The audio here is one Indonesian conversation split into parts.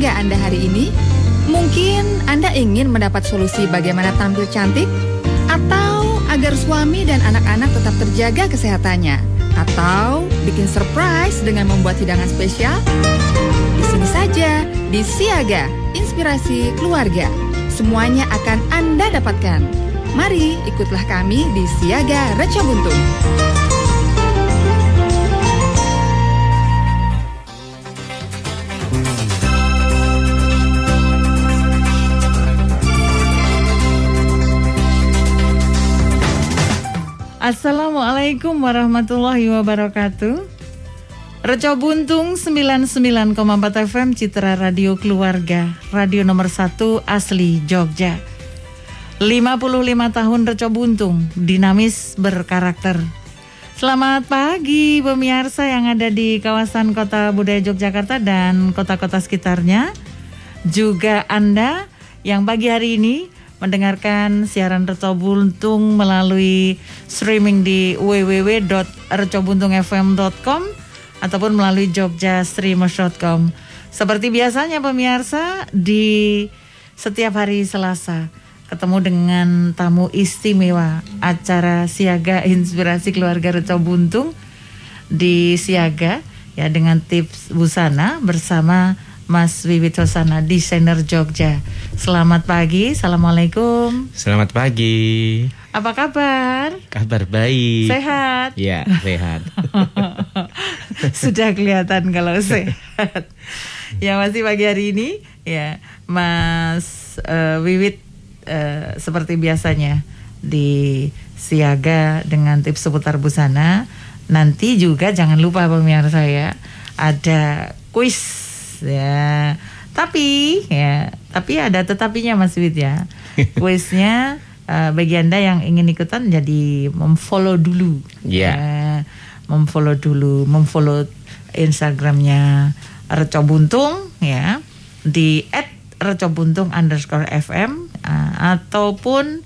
keluarga Anda hari ini? Mungkin Anda ingin mendapat solusi bagaimana tampil cantik atau agar suami dan anak-anak tetap terjaga kesehatannya atau bikin surprise dengan membuat hidangan spesial? Di sini saja di Siaga Inspirasi Keluarga. Semuanya akan Anda dapatkan. Mari ikutlah kami di Siaga Reca Buntung. Assalamualaikum warahmatullahi wabarakatuh. Reco Buntung 99,4 FM Citra Radio Keluarga, radio nomor 1 asli Jogja. 55 tahun Reco Buntung, dinamis berkarakter. Selamat pagi pemirsa yang ada di kawasan Kota Budaya Yogyakarta dan kota-kota sekitarnya. Juga Anda yang pagi hari ini mendengarkan siaran Reco Buntung melalui streaming di www.recobuntungfm.com ataupun melalui jogjastreamers.com. Seperti biasanya pemirsa di setiap hari Selasa ketemu dengan tamu istimewa acara Siaga Inspirasi Keluarga Reco Buntung di Siaga ya dengan tips busana bersama Mas Wiwit Hosana, desainer Jogja. Selamat pagi, Assalamualaikum. Selamat pagi. Apa kabar? Kabar baik. Sehat? Ya, sehat. Sudah kelihatan kalau sehat. Ya masih pagi hari ini ya Mas uh, Wiwit uh, seperti biasanya di siaga dengan tips seputar busana. Nanti juga jangan lupa pemirsa ya ada kuis ya. Tapi ya, tapi ada tetapinya Mas Wid ya. Kuisnya uh, bagi Anda yang ingin ikutan jadi memfollow dulu. Iya. Ya, memfollow dulu, memfollow Instagramnya Reco Buntung ya di @recobuntung underscore FM uh, ataupun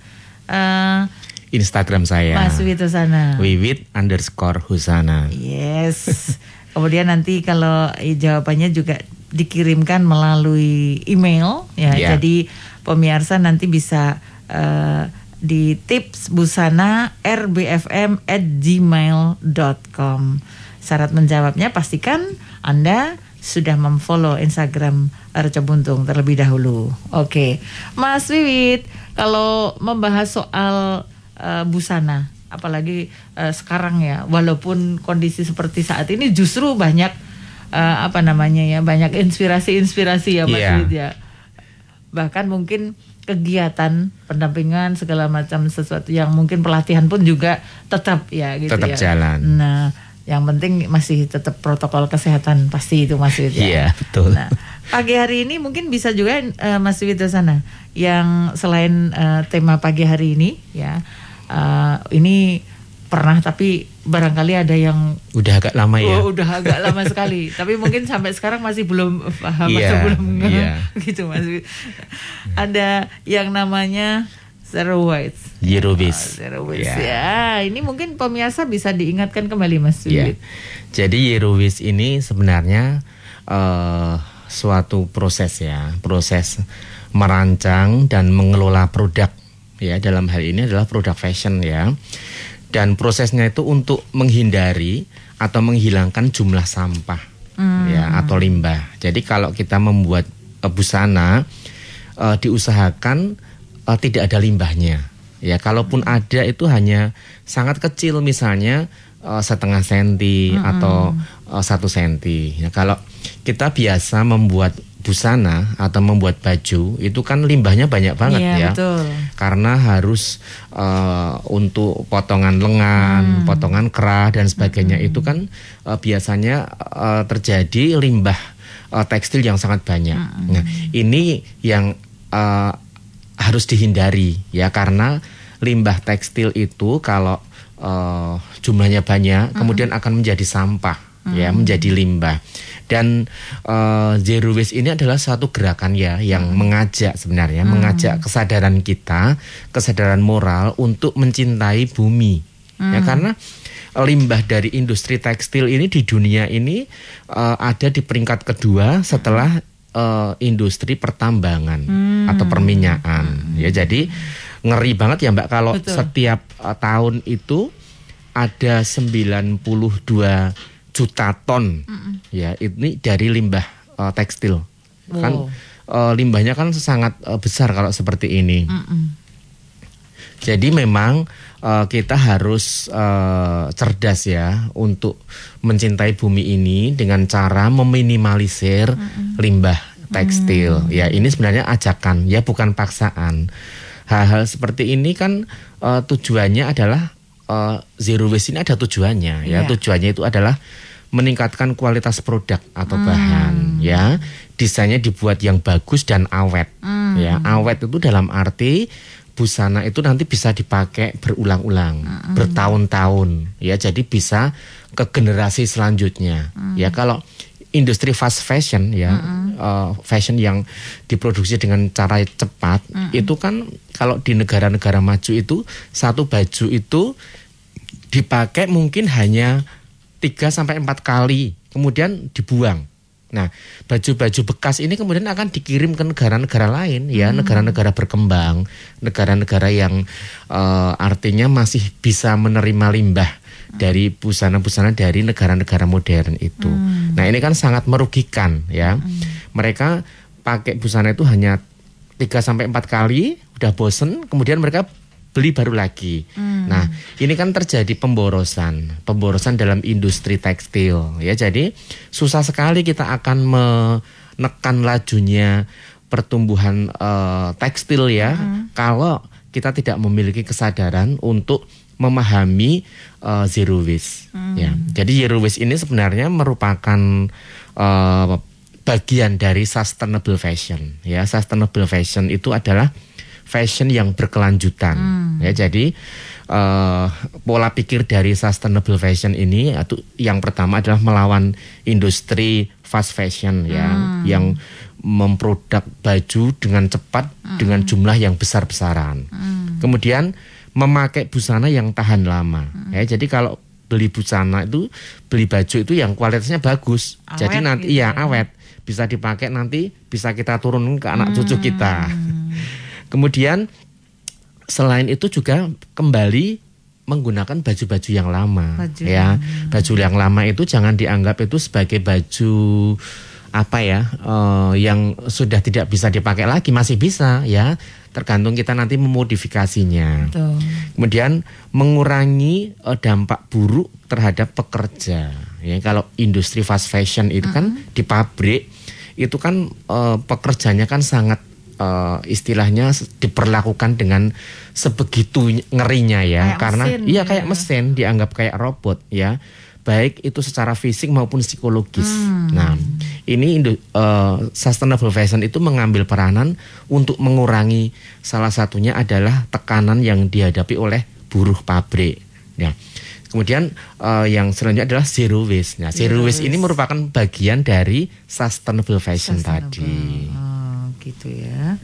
uh, Instagram saya. Mas Wito sana. Wiwit underscore Husana. Yes. Kemudian nanti kalau eh, jawabannya juga dikirimkan melalui email ya. Ya. Jadi pemirsa nanti bisa eh, di tips busana rbfm at gmail.com. Syarat menjawabnya pastikan Anda sudah memfollow Instagram Reco Buntung terlebih dahulu. Oke, Mas Wiwit, kalau membahas soal eh, busana, apalagi eh, sekarang ya, walaupun kondisi seperti saat ini justru banyak eh, apa namanya ya, banyak inspirasi-inspirasi ya Mas. Wiwit ya. Bahkan mungkin kegiatan pendampingan segala macam sesuatu yang mungkin pelatihan pun juga tetap ya gitu Tetap ya. jalan. Nah, yang penting masih tetap protokol kesehatan pasti itu Mas Wid ya. Iya, betul. Nah, pagi hari ini mungkin bisa juga eh, Mas Wid di sana yang selain eh, tema pagi hari ini ya. eh, ini pernah tapi barangkali ada yang Udah agak lama ya. Oh, udah agak lama sekali. Tapi mungkin sampai sekarang masih belum paham atau Iya, belum ngeh. iya. gitu Mas. Wid. Ada yang namanya Zero White. Zero Ah, waste. Zero waste Iya. ya. Ini mungkin pemirsa bisa diingatkan kembali Mas Ya. Wid. Jadi Zero waste ini sebenarnya eh, suatu proses ya, proses merancang dan mengelola produk ya dalam hal ini adalah produk fashion ya. Dan prosesnya itu untuk menghindari atau menghilangkan jumlah sampah ya atau limbah. Jadi kalau kita membuat eh, busana eh, diusahakan eh, tidak ada limbahnya. Ya, kalaupun ada itu hanya sangat kecil misalnya eh, setengah senti atau eh, satu senti. Ya, kalau kita biasa membuat busana atau membuat baju itu kan limbahnya banyak banget Iya, ya. betul. karena harus eh, untuk potongan lengan, potongan kerah dan sebagainya itu kan eh, biasanya eh, terjadi limbah eh, tekstil yang sangat banyak. Nah, ini yang eh, harus dihindari ya karena limbah tekstil itu kalau eh, jumlahnya banyak kemudian akan menjadi sampah ya menjadi limbah dan eh, zero waste ini adalah satu gerakan ya yang mengajak sebenarnya mengajak kesadaran kita kesadaran moral untuk mencintai bumi ya karena limbah dari industri tekstil ini di dunia ini uh, ada di peringkat kedua setelah uh, industri pertambangan hmm. atau perminyakan. Hmm. Ya jadi ngeri banget ya Mbak kalau Betul. setiap uh, tahun itu ada 92 juta ton hmm. ya ini dari limbah uh, tekstil. Kan, wow. Kan uh, limbahnya kan sangat uh, besar kalau seperti ini. Hmm. Jadi memang uh, kita harus uh, cerdas ya untuk mencintai bumi ini dengan cara meminimalisir mm -hmm. limbah tekstil. Mm. Ya, ini sebenarnya ajakan ya bukan paksaan. Hal-hal seperti ini kan uh, tujuannya adalah uh, zero waste ini ada tujuannya ya. Yeah. Tujuannya itu adalah meningkatkan kualitas produk atau mm. bahan ya. Desainnya dibuat yang bagus dan awet. Mm. Ya, awet itu dalam arti busana itu nanti bisa dipakai berulang-ulang, mm -hmm. bertahun-tahun, ya. Jadi bisa ke generasi selanjutnya. Mm -hmm. Ya kalau industri fast fashion ya, mm -hmm. uh, fashion yang diproduksi dengan cara cepat, mm -hmm. itu kan kalau di negara-negara maju itu satu baju itu dipakai mungkin hanya 3 sampai empat kali, kemudian dibuang. Nah, baju-baju bekas ini kemudian akan dikirim ke negara-negara lain ya, hmm. negara-negara hmm. berkembang, negara-negara yang uh, artinya masih bisa menerima limbah dari busana-busana dari negara-negara modern itu. Hmm. Nah, ini kan sangat merugikan ya. Hmm. Mereka pakai busana itu hanya 3 sampai 4 kali, udah bosen, kemudian mereka beli baru lagi. Hmm. Nah, ini kan terjadi pemborosan, pemborosan dalam industri tekstil ya. Jadi susah sekali kita akan menekan lajunya pertumbuhan uh, tekstil ya hmm. kalau kita tidak memiliki kesadaran untuk memahami uh, zero waste hmm. ya. Jadi zero waste ini sebenarnya merupakan uh, bagian dari sustainable fashion ya. Sustainable fashion itu adalah fashion yang berkelanjutan. Hmm. Ya, jadi uh, pola pikir dari sustainable fashion ini atau yang pertama adalah melawan industri fast fashion ya hmm. yang memproduk baju dengan cepat hmm. dengan jumlah yang besar-besaran. Hmm. Kemudian memakai busana yang tahan lama. Hmm. Ya, jadi kalau beli busana itu beli baju itu yang kualitasnya bagus. Awet jadi nanti gitu iya ya awet bisa dipakai nanti bisa kita turun ke anak hmm. cucu kita. Kemudian selain itu juga kembali menggunakan baju-baju yang lama baju. ya. Baju yang lama itu jangan dianggap itu sebagai baju apa ya uh, yang sudah tidak bisa dipakai lagi masih bisa ya tergantung kita nanti memodifikasinya Betul. kemudian mengurangi uh, dampak buruk terhadap pekerja ya kalau industri fast fashion itu uh -huh. kan di pabrik itu kan uh, pekerjanya kan sangat uh, istilahnya diperlakukan dengan sebegitu ngerinya ya kayak karena mesin, iya ya. kayak mesin dianggap kayak robot ya baik itu secara fisik maupun psikologis. Hmm. Nah, ini uh, sustainable fashion itu mengambil peranan untuk mengurangi salah satunya adalah tekanan yang dihadapi oleh buruh pabrik. Ya. Kemudian uh, yang selanjutnya adalah zero waste. Nah, zero, zero waste, waste ini merupakan bagian dari sustainable fashion sustainable. tadi. Oh gitu ya.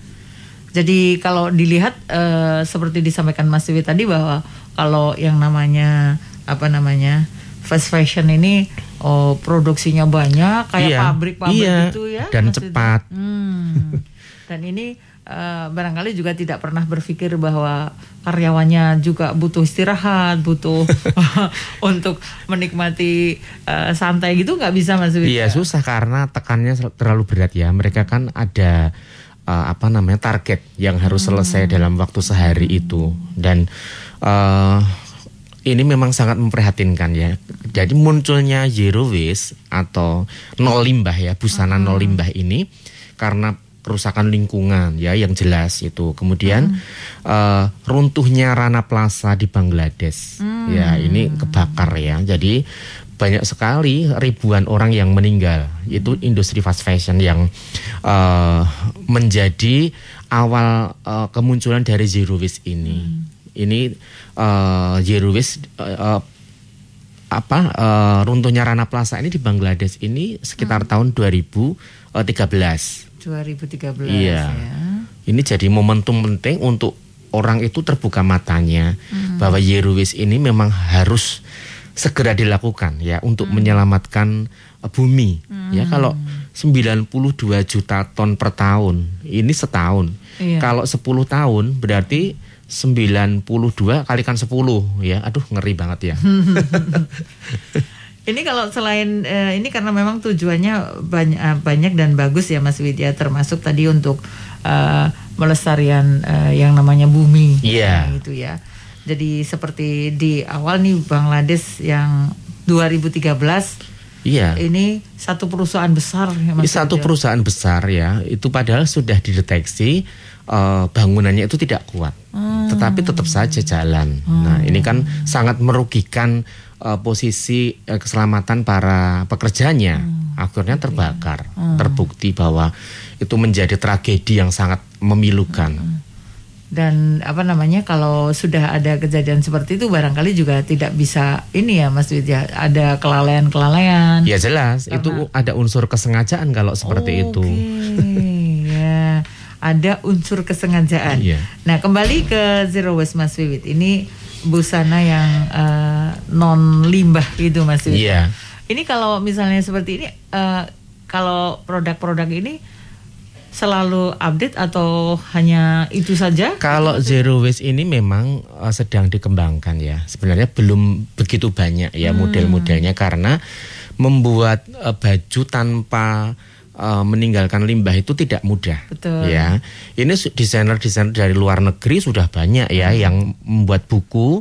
Jadi kalau dilihat uh, seperti disampaikan Mas Dewi tadi bahwa kalau yang namanya apa namanya fast fashion ini oh produksinya banyak kayak iya, pabrik-pabrik iya, itu ya dan cepat. Hmm. Dan ini uh, barangkali juga tidak pernah berpikir bahwa karyawannya juga butuh istirahat, butuh untuk menikmati uh, santai gitu nggak bisa Mas. Iya susah karena tekannya terlalu berat ya. Mereka kan ada uh, apa namanya target yang harus selesai hmm. dalam waktu sehari itu dan uh, ini memang sangat memprihatinkan ya. Jadi munculnya zero waste atau nol limbah ya busana hmm. nol limbah ini karena kerusakan lingkungan ya yang jelas itu. Kemudian hmm. uh, runtuhnya Rana Plaza di Bangladesh hmm. ya ini kebakar ya. Jadi banyak sekali ribuan orang yang meninggal. Itu industri fast fashion yang uh, menjadi awal uh, kemunculan dari zero waste ini. Hmm. Ini uh, zero waste uh, uh, apa uh, runtuhnya Rana Plaza ini di Bangladesh ini sekitar hmm. tahun 2013. 2013 iya. ya. Ini jadi momentum penting untuk orang itu terbuka matanya hmm. bahwa waste ini memang harus segera dilakukan ya untuk menyelamatkan uh, bumi. Ya kalau 92 juta ton per tahun, ini setahun. Iya. Kalau 10 tahun berarti 92 kalikan 10 ya. Aduh ngeri banget ya. Ini kalau selain eh, ini karena memang tujuannya banyak eh, banyak dan bagus ya Mas Widya termasuk tadi untuk eh, melestarian eh, yang namanya bumi Iya. Nah, gitu ya. Jadi seperti di awal nih Bangladesh yang 2013 Iya. ini satu perusahaan besar ya Mas satu Widya. perusahaan besar ya, itu padahal sudah dideteksi eh, bangunannya itu tidak kuat, tetapi tetap saja jalan. Nah ini kan sangat merugikan eh, posisi eh, keselamatan para pekerjanya, akhirnya terbakar, terbukti bahwa itu menjadi tragedi yang sangat memilukan. Dan apa namanya kalau sudah ada kejadian seperti itu barangkali juga tidak bisa ini ya Mas Widya ada kelalaian-kelalaian. Ya jelas, itu ada unsur kesengajaan kalau seperti itu. Oke, ya ada unsur kesengajaan. Iya. Nah kembali ke zero waste Mas Wiwit ini busana yang eh, non limbah gitu Mas. Iya. Ini kalau misalnya seperti ini, eh, kalau produk-produk ini selalu update atau hanya itu saja? Kalau zero waste ini memang uh, sedang dikembangkan ya. Sebenarnya belum begitu banyak ya model-modelnya karena membuat uh, baju tanpa uh, meninggalkan limbah itu tidak mudah. Betul. Ya. Ini desainer-desainer dari luar negeri sudah banyak ya yang membuat buku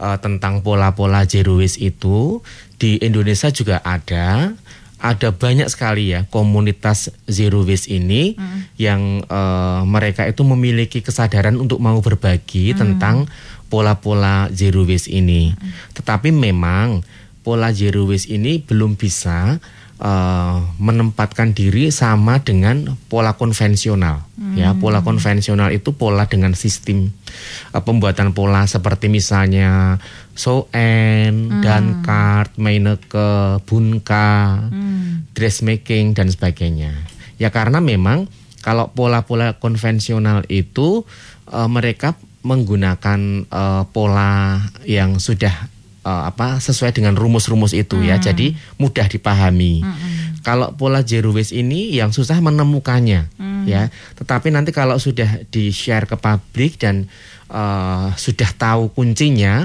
uh, tentang pola-pola zero waste itu. Di Indonesia juga ada ada banyak sekali ya komunitas zero waste ini yang eh, mereka itu memiliki kesadaran untuk mau berbagi tentang pola-pola zero waste ini. Tetapi memang pola zero waste ini belum bisa eh, menempatkan diri sama dengan pola konvensional. Ya, pola konvensional itu pola dengan sistem eh, pembuatan pola seperti misalnya Soen, Dankart, Meineke, Bunka, dressmaking dan sebagainya. Ya karena memang kalau pola-pola konvensional itu eh, mereka menggunakan eh, pola yang sudah eh, apa sesuai dengan rumus-rumus itu ya. Jadi mudah dipahami. Kalau pola zero waste ini yang susah menemukannya ya. Tetapi nanti kalau sudah di-share ke publik dan eh, sudah tahu kuncinya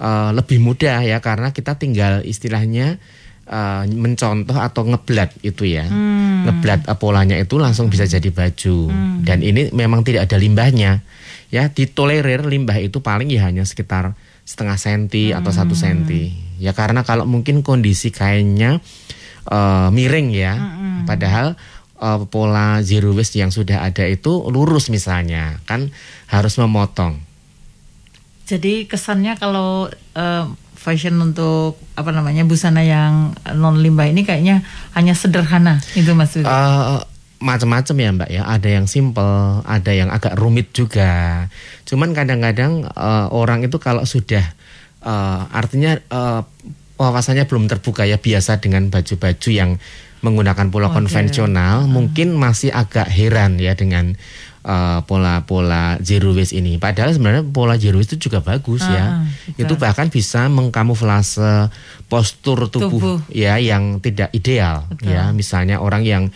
eh, lebih mudah ya karena kita tinggal istilahnya eh, mencontoh atau ngeblat itu ya. Ngeblat eh, polanya itu langsung bisa jadi baju. Dan ini memang tidak ada limbahnya. Ya, ditolerir limbah itu paling ya hanya sekitar setengah senti atau satu senti. Ya karena kalau mungkin kondisi kainnya eh, miring ya. Padahal eh, pola zero waste yang sudah ada itu lurus misalnya, kan harus memotong. Jadi kesannya kalau eh, fashion untuk apa namanya busana yang non limbah ini kayaknya hanya sederhana itu Mas Wiwit. Macam-macam ya Mbak ya. Ada yang simple, ada yang agak rumit juga. Cuman kadang-kadang eh, orang itu kalau sudah eh, artinya eh, wawasannya belum terbuka ya biasa dengan baju-baju yang menggunakan pola Model. konvensional, mungkin masih agak heran ya dengan pola-pola zero waste ini. Padahal sebenarnya pola zero waste itu juga bagus ya. Ah, betul. Itu bahkan bisa mengkamuflase postur tubuh, Tubuh. ya yang tidak ideal Betul. ya. Misalnya orang yang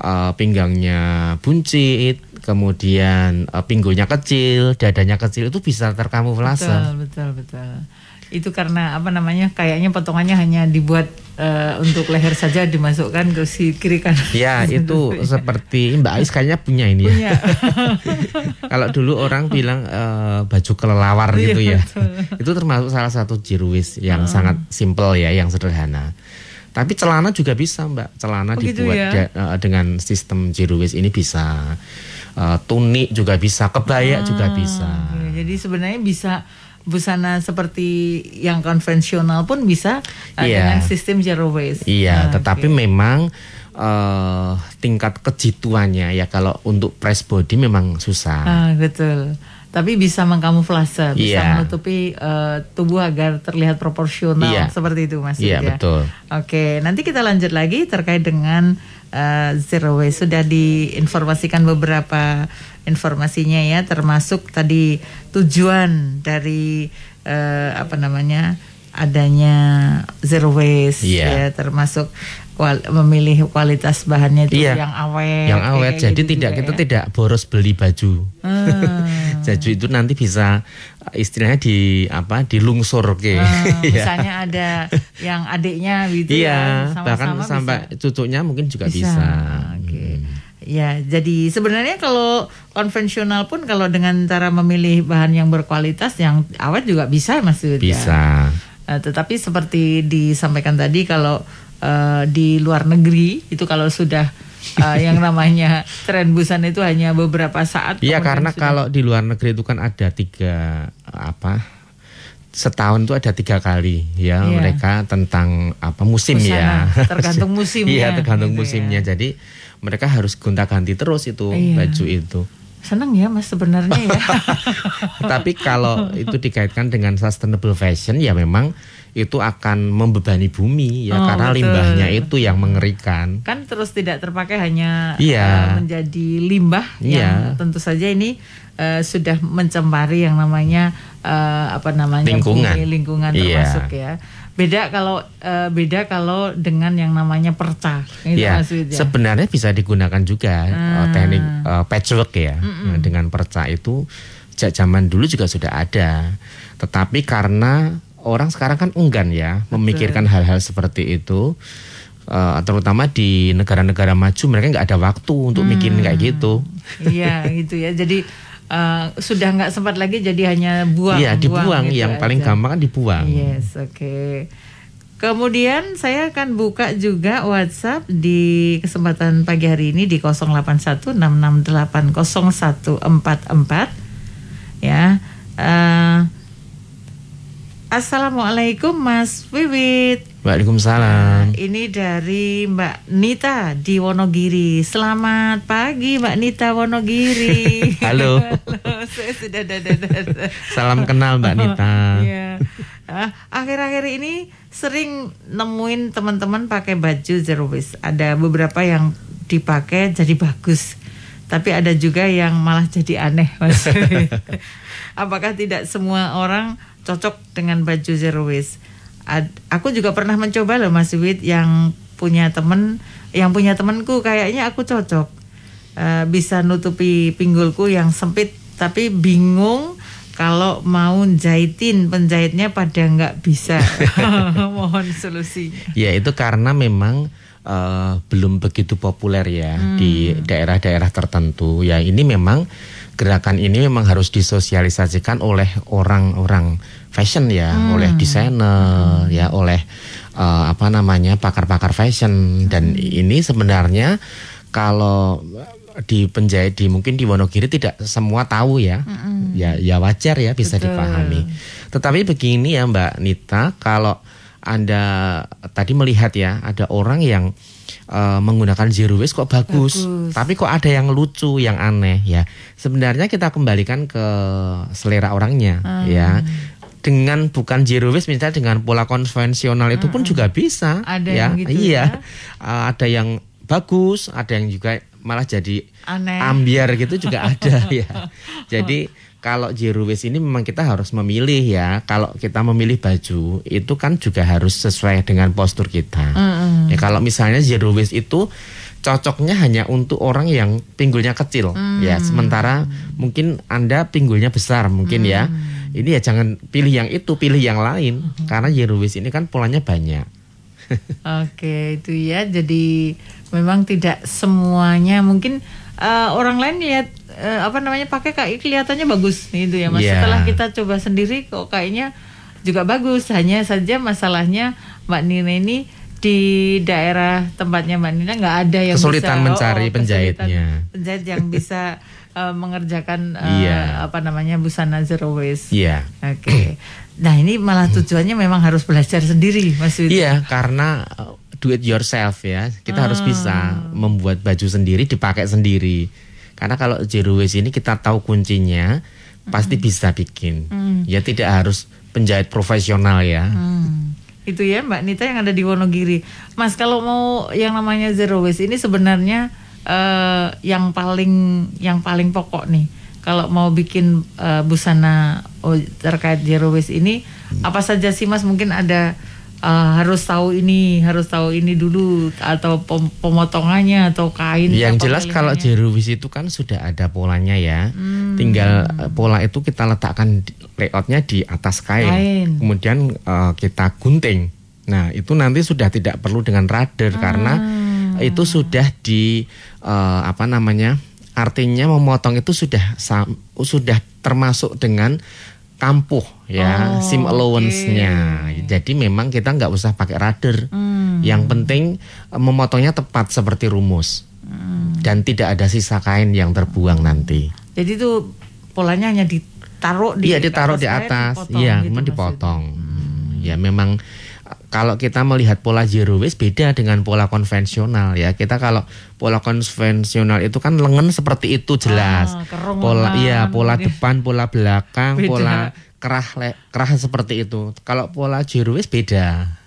uh, pinggangnya buncit, kemudian uh, pinggulnya kecil, dadanya kecil itu bisa terkamuflase. Betul, betul, betul. Itu karena apa namanya? Kayaknya potongannya hanya dibuat eh, untuk leher saja dimasukkan ke si kiri kanan. Ya itu seperti Mbak Ais kayaknya punya ini ya. Kalau dulu orang bilang eh, baju kelelawar Iya, gitu ya. betul. itu termasuk salah satu jiruis yang sangat simple ya, yang sederhana. Tapi celana juga bisa Mbak. Celana Oh, gitu dibuat ya? da- eh, dengan sistem jiruis ini bisa. Eh, tunik juga bisa, kebaya juga bisa. Oke, jadi sebenarnya bisa busana seperti yang konvensional pun bisa eh, Iya. dengan sistem zero waste. Iya, Ah, tetapi oke. memang eh, tingkat kejituannya ya kalau untuk press body memang susah. Ah, betul. Tapi bisa mengkamuflase, bisa Iya. menutupi eh, tubuh agar terlihat proporsional Iya. seperti itu Mas. Iya, ya. betul. Oke, nanti kita lanjut lagi terkait dengan eh, zero waste. Sudah diinformasikan beberapa informasinya ya, termasuk tadi tujuan dari eh, apa namanya adanya zero waste Iya. ya termasuk kual- memilih kualitas bahannya itu Iya. yang awet yang awet jadi gitu tidak juga kita ya. tidak boros beli baju Hmm. baju itu nanti bisa eh, istilahnya di apa dilungsur ke Ah, Ya. misalnya ada yang adiknya gitu iya ya, bahkan sama-sama sampai bisa. cucunya mungkin juga bisa, Oke. Hmm. Ya, jadi sebenarnya kalau konvensional pun kalau dengan cara memilih bahan yang berkualitas yang awet juga bisa maksudnya. bisa Eh, tetapi seperti disampaikan tadi kalau eh, di luar negeri itu kalau sudah eh, yang namanya tren busan itu hanya beberapa saat. Iya karena sudah- kalau di luar negeri itu kan ada tiga apa setahun itu ada tiga kali ya Iya. mereka tentang apa musim ya Busana, tergantung musimnya, iya tergantung gitu musimnya ya. jadi mereka harus gonta-ganti terus itu Iya. baju itu seneng ya mas sebenarnya ya. tapi kalau itu dikaitkan dengan sustainable fashion ya memang itu akan membebani bumi ya Oh, karena betul. limbahnya itu yang mengerikan kan terus tidak terpakai hanya Iya. eh, menjadi limbah yang Iya. tentu saja ini eh, sudah mencemari yang namanya eh, apa namanya Lingkungan. bumi, lingkungan Iya. termasuk ya beda kalau eh, beda kalau dengan yang namanya perca itu Ya, maksudnya sebenarnya bisa digunakan juga Ah. teknik eh, patchwork ya Nah, dengan perca itu sejak zaman dulu juga sudah ada. Tetapi karena orang sekarang kan enggan ya memikirkan hal-hal seperti itu, eh, terutama di negara-negara maju mereka nggak ada waktu untuk mikirin kayak gitu. iya gitu ya jadi eh, sudah nggak sempat lagi jadi hanya buang Iya, dibuang. gitu Yang paling aja. gampang kan dibuang. Yes, oke. Kemudian saya akan buka juga WhatsApp di kesempatan pagi hari ini di 0816680144 ya. Eh, Assalamualaikum Mas Wiwit. Waalaikumsalam. Ini dari Mbak Nita di Wonogiri. Selamat pagi Mbak Nita Wonogiri. Halo. Halo, saya sudah. Salam kenal Mbak Nita. Iya. Ah, Akhir-akhir ini sering nemuin teman-teman pakai baju zero waste. Ada beberapa yang dipakai jadi bagus. Tapi ada juga yang malah jadi aneh, Mas. Apakah tidak semua orang cocok dengan baju zero waste? Ad- aku juga pernah mencoba loh Mas Wid yang punya temen, yang punya temenku kayaknya aku cocok. Eh, bisa nutupi pinggulku yang sempit tapi bingung kalau mau jahitin penjahitnya pada nggak bisa mohon solusinya Ya itu karena memang eh, belum begitu populer ya di daerah-daerah tertentu. Ya ini memang gerakan ini memang harus disosialisasikan oleh orang-orang fashion ya, oleh desainer ya, oleh eh, apa namanya pakar-pakar fashion. Dan ini sebenarnya kalau di penjahit di mungkin di Wonogiri tidak semua tahu ya, ya ya wajar ya bisa Betul. dipahami. Tetapi begini ya Mbak Nita, kalau anda tadi melihat ya ada orang yang eh, menggunakan zero waste kok bagus, Bagus. tapi kok ada yang lucu, yang aneh ya. Sebenarnya kita kembalikan ke selera orangnya Ah. ya. Dengan bukan zero waste misalnya dengan pola konvensional itu pun juga bisa Ah, Ada ya. yang gitu iya. ya. Eh, ada yang bagus, ada yang juga malah jadi Aneh. ambiar gitu juga ada ya. Jadi kalau zero waste ini memang kita harus memilih ya. Kalau kita memilih baju itu kan juga harus sesuai dengan postur kita. Mm-mm. Ya kalau misalnya zero waste itu cocoknya hanya untuk orang yang pinggulnya kecil ya. Sementara mungkin Anda pinggulnya besar mungkin ya. Ini ya jangan pilih yang itu, pilih yang lain karena zero waste ini kan polanya banyak. Oke, itu ya. Jadi memang tidak semuanya mungkin eh, orang lain lihat eh, apa namanya pakai kayak kelihatannya bagus itu ya Mas. Iya. Setelah kita coba sendiri kok kayaknya juga bagus. Hanya saja masalahnya Mbak Nina ini di daerah tempatnya Mbak Nina nggak ada yang Kesulitan bisa, mencari kesulitan penjahitnya. penjahit yang bisa eh, mengerjakan eh, Iya. apa namanya busana zero waste. Iya. Oke. Nah ini malah tujuannya memang harus belajar sendiri, Mas. Iya, karena uh, do it yourself ya. Kita harus bisa membuat baju sendiri, dipakai sendiri. Karena kalau zero waste ini kita tahu kuncinya, pasti bisa bikin. Ya tidak harus penjahit profesional ya. Hmm. Itu ya Mbak Nita yang ada di Wonogiri. Mas kalau mau yang namanya zero waste ini sebenarnya eh, yang paling yang paling pokok nih. Kalau mau bikin eh, busana terkait zero waste ini Apa saja sih Mas mungkin ada uh, harus tahu ini, harus tahu ini dulu atau pem pemotongannya atau kain. Yang jelas kalau jeruwis itu kan sudah ada polanya ya. Hmm. Tinggal uh, pola itu kita letakkan layoutnya di atas kain. kain. Kemudian uh, kita gunting. Nah itu nanti sudah tidak perlu dengan radar hmm. karena itu sudah di uh, apa namanya artinya memotong itu sudah sudah termasuk dengan kampuh ya oh, sim allowance-nya. Okay. Jadi memang kita nggak usah pakai radar. Hmm. Yang penting eh, memotongnya tepat seperti rumus. Hmm. Dan tidak ada sisa kain yang terbuang nanti. Jadi itu polanya hanya ditaruh di Iya, ditaruh di atas. Iya, gitu memang dipotong. Hmm. Ya memang kalau kita melihat pola zero waste beda dengan pola konvensional ya. Kita kalau pola konvensional itu kan lengan seperti itu jelas. Ah, pola iya, pola depan, pola belakang, beda. pola kerah le, kerah seperti itu. Kalau pola zero waste beda.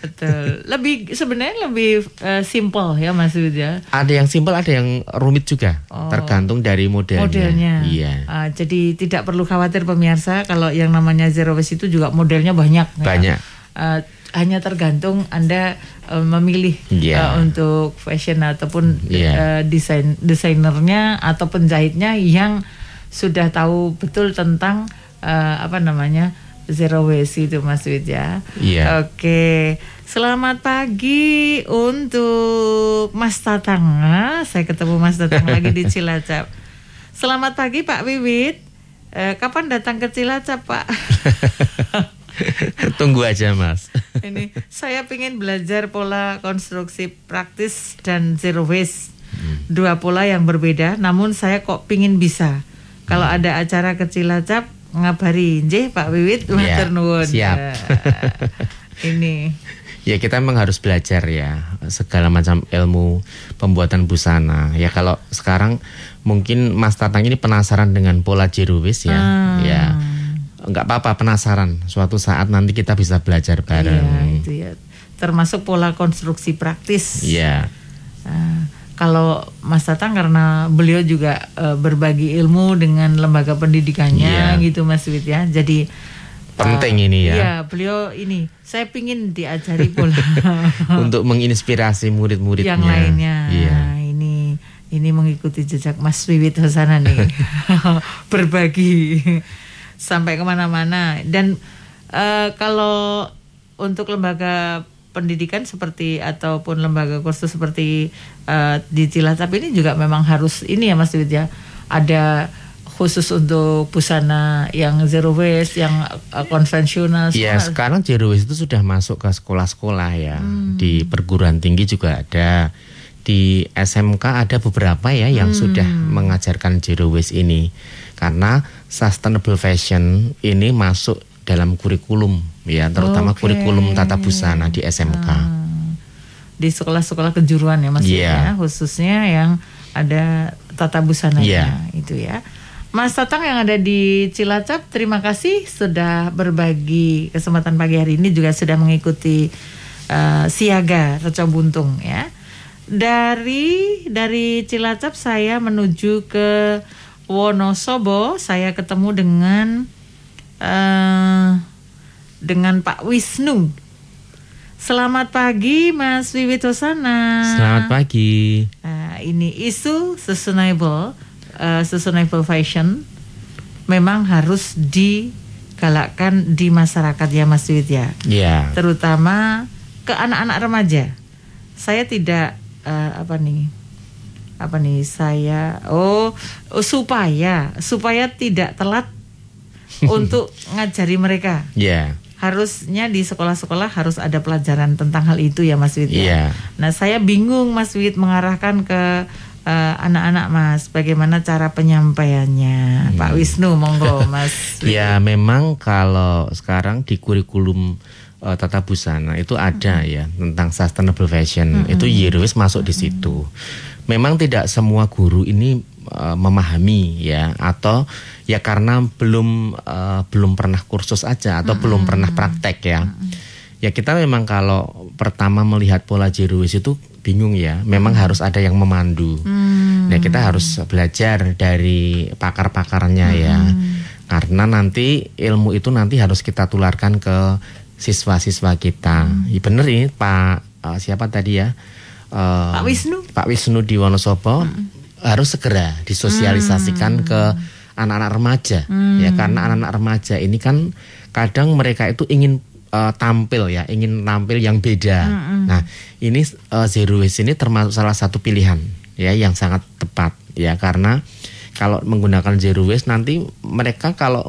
Betul. Lebih sebenarnya lebih uh, simple ya Mas ya. Ada yang simple, ada yang rumit juga. Oh. Tergantung dari modelnya. Modelnya. Iya. Uh, jadi tidak perlu khawatir pemirsa kalau yang namanya zero waste itu juga modelnya banyak. Ya. Banyak. Ya. Uh, hanya tergantung anda uh, memilih yeah. uh, untuk fashion ataupun yeah. Iya. uh, desain desainernya atau penjahitnya yang sudah tahu betul tentang uh, apa namanya zero waste itu Mas Wid ya. Yeah. Oke, selamat pagi untuk Mas Tatang. Saya ketemu Mas Tatang lagi di Cilacap. Selamat pagi Pak Wiwit. Kapan datang ke Cilacap Pak? Tunggu aja mas. Ini saya ingin belajar pola konstruksi praktis dan zero waste. Hmm. Dua pola yang berbeda, namun saya kok pingin bisa. Kalau hmm. ada acara kecil acap ngabari, J Pak Wiwit, ya, Siap. Ya, ini. Ya kita memang harus belajar ya segala macam ilmu pembuatan busana. Ya kalau sekarang mungkin Mas Tatang ini penasaran dengan pola zero waste ya. Hmm. Ya nggak apa-apa penasaran suatu saat nanti kita bisa belajar bareng. Iya, itu ya. Termasuk pola konstruksi praktis. Iya. Uh, kalau Mas Tatang karena beliau juga uh, berbagi ilmu dengan lembaga pendidikannya iya. gitu Mas Wit ya. Jadi penting uh, ini ya. Iya, beliau ini saya pingin diajari pola untuk menginspirasi murid-muridnya. Yang lainnya. Iya. Ini ini mengikuti jejak Mas Wiwit Hosana nih. berbagi sampai ke mana-mana dan uh, kalau untuk lembaga pendidikan seperti ataupun lembaga kursus seperti uh, di Cilacap ini juga memang harus ini ya Mas Widya ada khusus untuk busana yang zero waste, yang uh, konvensional. Iya, sekarang zero waste itu sudah masuk ke sekolah-sekolah ya. Hmm. Di perguruan tinggi juga ada. Di SMK ada beberapa ya yang hmm. sudah mengajarkan zero waste ini karena sustainable fashion ini masuk dalam kurikulum ya terutama okay. kurikulum tata busana di SMK. Hmm. Di sekolah-sekolah kejuruan ya Mas yeah. ya khususnya yang ada tata busana yeah. itu ya. Mas Tatang yang ada di Cilacap, terima kasih sudah berbagi kesempatan pagi hari ini juga sudah mengikuti uh, siaga Reco Buntung ya. Dari dari Cilacap saya menuju ke Wonosobo saya ketemu dengan uh, dengan Pak Wisnu. Selamat pagi Mas Wiwitosana. Selamat pagi. Uh, ini isu sustainable uh, sustainable fashion memang harus digalakkan di masyarakat ya Mas Wiwit ya. Yeah. Terutama ke anak-anak remaja. Saya tidak uh, apa nih apa nih saya oh, oh supaya supaya tidak telat untuk ngajari mereka. Iya. Yeah. Harusnya di sekolah-sekolah harus ada pelajaran tentang hal itu ya Mas Wid. Ya. Yeah. Nah saya bingung Mas Wid mengarahkan ke eh, anak-anak uh, Mas, bagaimana cara penyampaiannya, hmm. Pak Wisnu, monggo Mas. ya memang kalau sekarang di kurikulum uh, tata busana itu ada hmm. ya tentang sustainable fashion, hmm. itu Yeruis masuk di situ. Hmm memang tidak semua guru ini uh, memahami ya atau ya karena belum uh, belum pernah kursus aja atau -hmm. belum pernah praktek ya. -hmm. Ya kita memang kalau pertama melihat pola jeruis itu bingung ya. Memang -hmm. harus ada yang memandu. -hmm. Nah kita harus belajar dari pakar-pakarnya -hmm. ya. Karena nanti ilmu itu nanti harus kita tularkan ke siswa-siswa kita. Hmm. Ya, bener ini Pak uh, siapa tadi ya? Uh, Pak Wisnu. Pak Wisnu di Wonosobo harus segera disosialisasikan ke anak-anak remaja. Ya karena anak-anak remaja ini kan kadang mereka itu ingin uh, tampil ya, ingin tampil yang beda. Nah, ini uh, zero waste ini termasuk salah satu pilihan ya yang sangat tepat ya. Karena kalau menggunakan zero waste nanti mereka kalau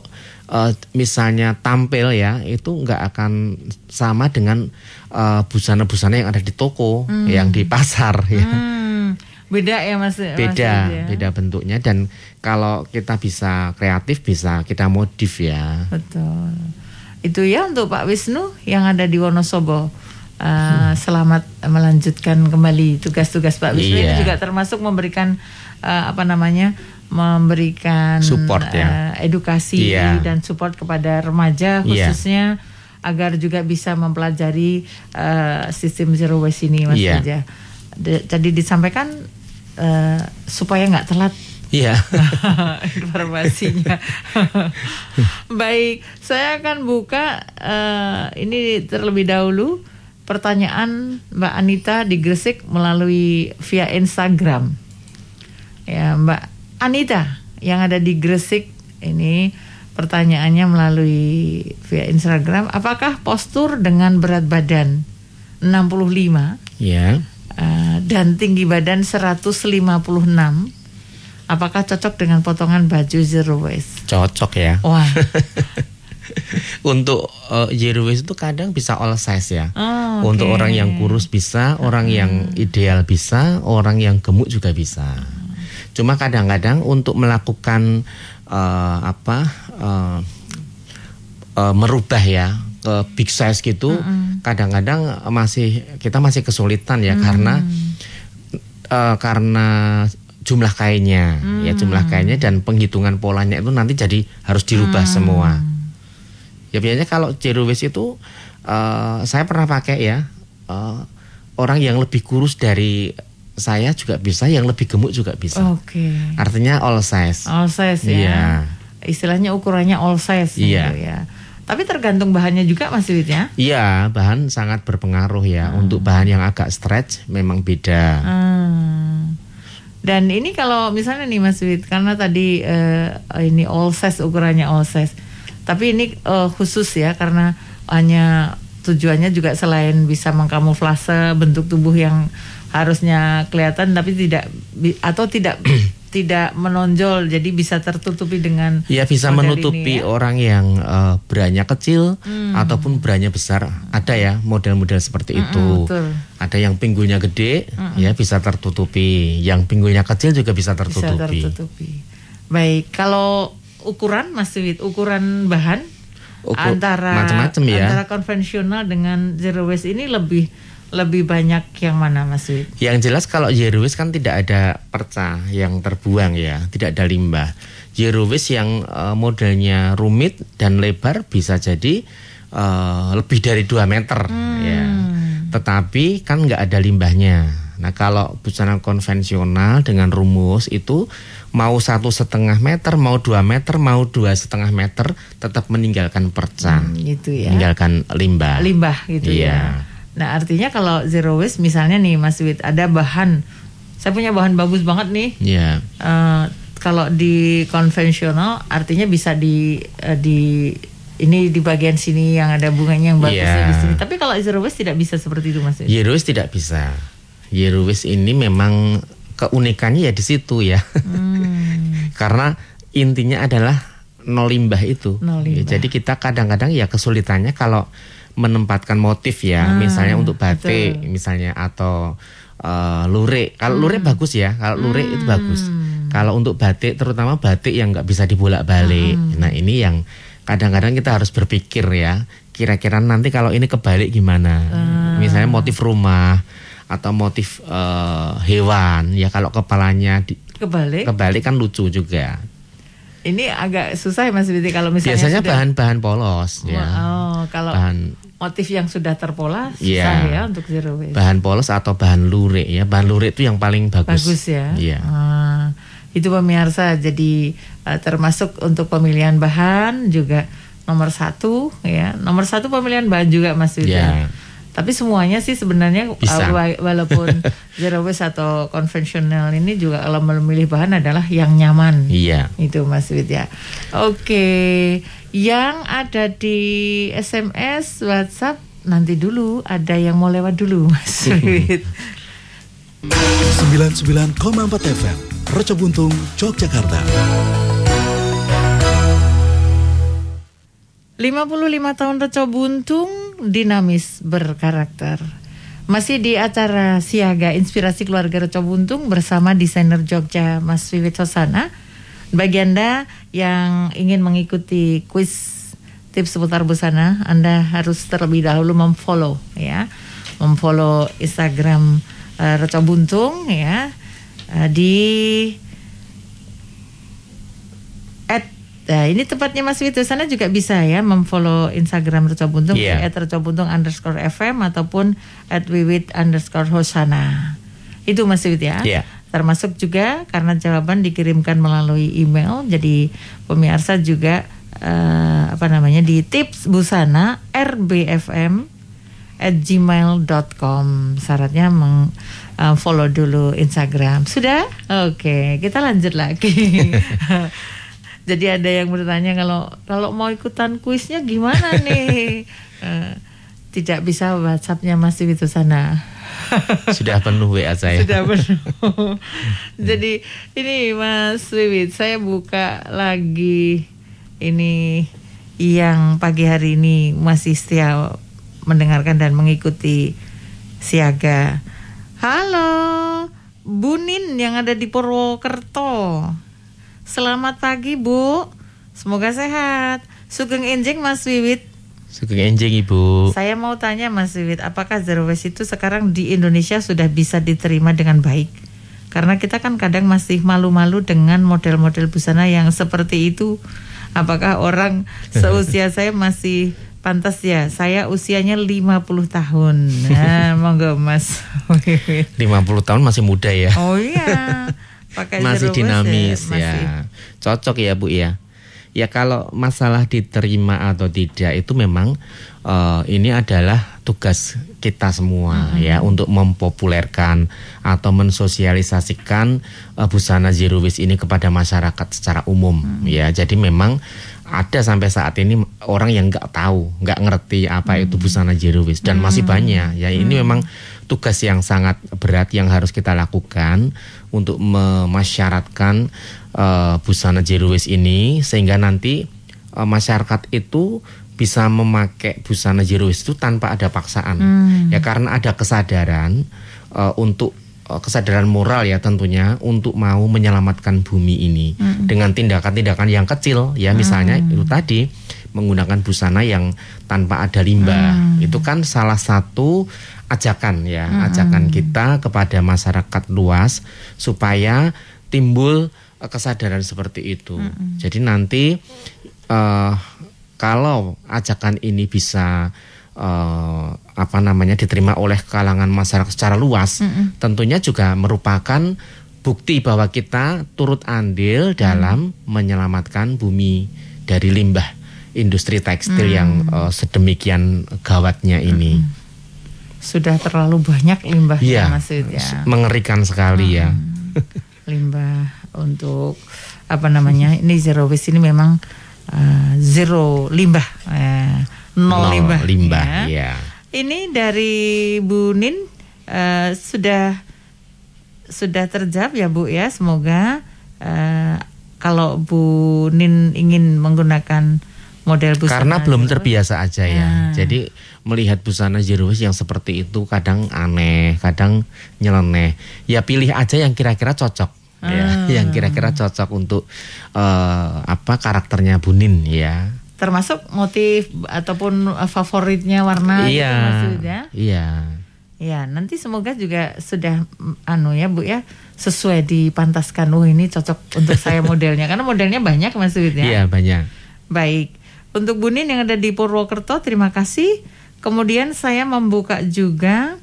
uh, misalnya tampil ya itu nggak akan sama dengan uh, busana-busana yang ada di toko, yang di pasar ya. Hmm, beda ya Mas. Mas Beda, Yud ya? beda bentuknya dan kalau kita bisa kreatif bisa kita modif ya. Betul. Itu ya untuk Pak Wisnu yang ada di Wonosobo. Uh, Hmm. Selamat melanjutkan kembali tugas-tugas Pak Wisnu Iya. juga termasuk memberikan uh, apa namanya memberikan Support ya. uh, edukasi Iya. dan support kepada remaja Iya. Agar juga bisa mempelajari uh, sistem zero waste ini Mas Iya. Raja. De- Jadi disampaikan uh, supaya nggak telat Iya. informasinya. Baik, saya akan buka eh, ini terlebih dahulu pertanyaan Mbak Anita di Gresik melalui via Instagram. Ya, Mbak Anita yang ada di Gresik ini pertanyaannya melalui via Instagram, apakah postur dengan berat badan 65 ya. eh, dan tinggi badan 156 apakah cocok dengan potongan baju zero waste? Cocok ya. Wah. Untuk uh, zero waste itu kadang bisa all size ya. Oh, Untuk oke. orang yang kurus bisa, orang yang ideal bisa, orang yang gemuk juga bisa. Cuma kadang-kadang untuk melakukan uh, apa uh, uh, merubah ya ke big size gitu, kadang-kadang masih kita masih kesulitan ya karena uh, karena jumlah kainnya ya jumlah kainnya dan penghitungan polanya itu nanti jadi harus dirubah semua. Ya biasanya kalau zero waste itu eh, saya pernah pakai ya eh, orang yang lebih kurus dari saya juga bisa, yang lebih gemuk juga bisa. Oke. Artinya all size. All size ya. Iya. Istilahnya ukurannya all size Iya. gitu ya. Tapi tergantung bahannya juga Mas Wid ya. Iya, bahan sangat berpengaruh ya. Untuk bahan yang agak stretch memang beda. Hmm. Dan ini kalau misalnya nih Mas Wid, karena tadi eh, ini all size ukurannya all size. Tapi ini eh, khusus ya karena hanya tujuannya juga selain bisa mengkamuflase bentuk tubuh yang harusnya kelihatan tapi tidak atau tidak tidak menonjol jadi bisa tertutupi dengan Ya bisa menutupi ini ya. orang yang eh, berannya kecil ataupun berannya besar. Ada ya model-model seperti itu. betul. Ada yang pinggulnya gede, ya bisa tertutupi. Yang pinggulnya kecil juga bisa bisa tertutupi. tertutupi. Baik, kalau ukuran Mas Wid, ukuran bahan antara macam-macam ya. antara konvensional dengan zero waste ini lebih lebih banyak yang mana Mas Wid? Yang jelas kalau zero waste kan tidak ada perca yang terbuang ya, tidak ada limbah. Zero waste yang eh, modelnya rumit dan lebar bisa jadi eh, lebih dari 2 meter ya. Tetapi kan nggak ada limbahnya. Nah kalau busana konvensional dengan rumus itu mau satu setengah meter, mau dua meter, mau dua setengah meter, tetap meninggalkan perca, Hmm, gitu ya. meninggalkan limbah. Limbah gitu Iya. ya. Nah, artinya kalau zero waste misalnya nih Mas Wid ada bahan saya punya bahan bagus banget nih. Ya. Eh, kalau di konvensional artinya bisa di eh, di ini di bagian sini yang ada bunganya yang bagusnya Iya. di sini. Tapi kalau zero waste tidak bisa seperti itu Mas. Wid. Zero waste tidak bisa. Waste ini memang keunikannya ya di situ ya. Hmm. Karena intinya adalah nol limbah itu. Nol limbah. Ya, jadi kita kadang-kadang ya kesulitannya kalau menempatkan motif ya, Ah, misalnya untuk batik betul. misalnya atau eh, lurik. Kalau lurik bagus ya, kalau lurik itu bagus. Kalau untuk batik terutama batik yang nggak bisa dibolak-balik. Nah, ini yang kadang-kadang kita harus berpikir ya, kira-kira nanti kalau ini kebalik gimana? Misalnya motif rumah atau motif eh, hewan ya kalau kepalanya di, Kebalik. kebalik kan lucu juga. Ini agak susah ya Mas Widi kalau misalnya Biasanya bahan-bahan polos ya. Oh, kalau Bahan motif yang sudah terpola susah Iya. ya untuk zero waste. bahan polos atau bahan lurik ya. Bahan lurik itu yang paling bagus. Bagus ya. Iya. Ah, Itu pemirsa jadi uh, termasuk untuk pemilihan bahan juga nomor satu ya nomor satu pemilihan bahan juga Mas Wid Ya. Tapi semuanya sih sebenarnya Bisa. uh, wa- walaupun zero waste atau konvensional ini juga kalau memilih bahan adalah yang nyaman. Iya. Itu Mas Wid ya. Oke, yang ada di SMS, WhatsApp nanti dulu ada yang mau lewat dulu Mas Wid. 99,4 FM Reco Buntung, Yogyakarta 55 tahun Reco Buntung dinamis berkarakter. Masih di acara Siaga Inspirasi Keluarga Reco Buntung bersama desainer Jogja Mas Wiwit Sosana. Bagi Anda yang ingin mengikuti kuis tips seputar busana, Anda harus terlebih dahulu memfollow ya. Memfollow Instagram eh, Reco Buntung ya eh, di at Nah, ini tempatnya Mas Wito sana juga bisa ya memfollow Instagram Reco Buntung Iya. at Reco Buntung underscore FM ataupun at Wiwit underscore Hosana. Itu Mas Wit ya. Iya. Termasuk juga karena jawaban dikirimkan melalui email, jadi pemirsa juga eh, apa namanya di tips busana rbfm at gmail.com syaratnya meng uh, follow dulu Instagram sudah oke kita lanjut lagi jadi ada yang bertanya kalau kalau mau ikutan kuisnya gimana nih Eh, tidak bisa WhatsAppnya masih itu sana Sudah penuh WA saya. sudah penuh. Jadi ini Mas Wiwit, saya buka lagi ini yang pagi hari ini masih setia mendengarkan dan mengikuti siaga. Halo, Bunin yang ada di Purwokerto. Selamat pagi Bu, semoga sehat. Sugeng Enjing Mas Wiwit, Sugeng enjing Ibu. saya mau tanya Mas Wiwit, apakah zero waste itu sekarang di Indonesia sudah bisa diterima dengan baik? Karena kita kan kadang masih malu-malu dengan model-model busana yang seperti itu. Apakah orang seusia saya masih pantas ya? Saya usianya 50 tahun. Nah, monggo Mas Wiwit. 50 tahun masih muda ya. Oh iya. Pakai masih dinamis ya, masih. cocok ya bu ya. Ya kalau masalah diterima atau tidak itu memang eh, ini adalah tugas kita semua ya untuk mempopulerkan atau mensosialisasikan eh, busana zero waste ini kepada masyarakat secara umum ya. Jadi memang ada sampai saat ini orang yang nggak tahu nggak ngerti apa itu busana zero waste dan masih banyak. Ya ini memang tugas yang sangat berat yang harus kita lakukan untuk memasyaratkan eh, busana zero waste ini sehingga nanti eh, masyarakat itu bisa memakai busana zero waste itu tanpa ada paksaan. Ya karena ada kesadaran eh, untuk kesadaran moral ya tentunya untuk mau menyelamatkan bumi ini. Dengan tindakan-tindakan yang kecil ya misalnya itu tadi menggunakan busana yang tanpa ada limbah. Itu kan salah satu ajakan ya ajakan kita kepada masyarakat luas supaya timbul eh, kesadaran seperti itu. Jadi nanti eh, kalau ajakan ini bisa eh, apa namanya diterima oleh kalangan masyarakat secara luas, tentunya juga merupakan bukti bahwa kita turut andil dalam menyelamatkan bumi dari limbah industri tekstil yang eh, sedemikian gawatnya ini. Sudah terlalu banyak limbahnya Iya, Mas Wiwit ya. mengerikan sekali ya. limbah untuk apa namanya ini zero waste ini memang uh, zero limbah nol, limbah limbah, ya. ya. ini dari Bu Nin uh, sudah sudah terjawab ya Bu ya semoga uh, kalau Bu Nin ingin menggunakan model busana Karena belum terbiasa aja ya. Ah. Jadi melihat busana waste yang seperti itu kadang aneh, kadang nyeleneh. Ya pilih aja yang kira-kira cocok. Ya, yang kira-kira cocok untuk eh, apa karakternya Bunin ya. Termasuk motif ataupun uh, favoritnya warna gitu iya. maksudnya Iya. Ya, nanti semoga juga sudah anu ya Bu ya sesuai dipantaskan. Oh, ini cocok untuk saya modelnya karena modelnya banyak Mas Wid ya. Iya, banyak. Baik. Untuk Bunin yang ada di Purwokerto, terima kasih. Kemudian saya membuka juga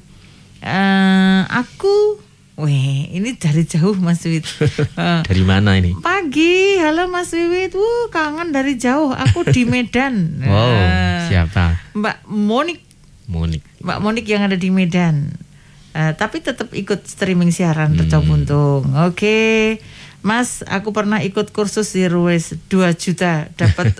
eh aku Weh, ini dari jauh Mas Wiwit. Eh, Dari mana ini? Pagi, halo Mas Wiwit. Wuh, kangen dari jauh. Aku di Medan. Wow, Eh, siapa? Mbak Monik, Monik. Mbak Monik yang ada di Medan. Eh, tapi tetap ikut streaming siaran Hmm. Reco Buntung. Oke. Mas, aku pernah ikut kursus Zero Waste 2 juta dapat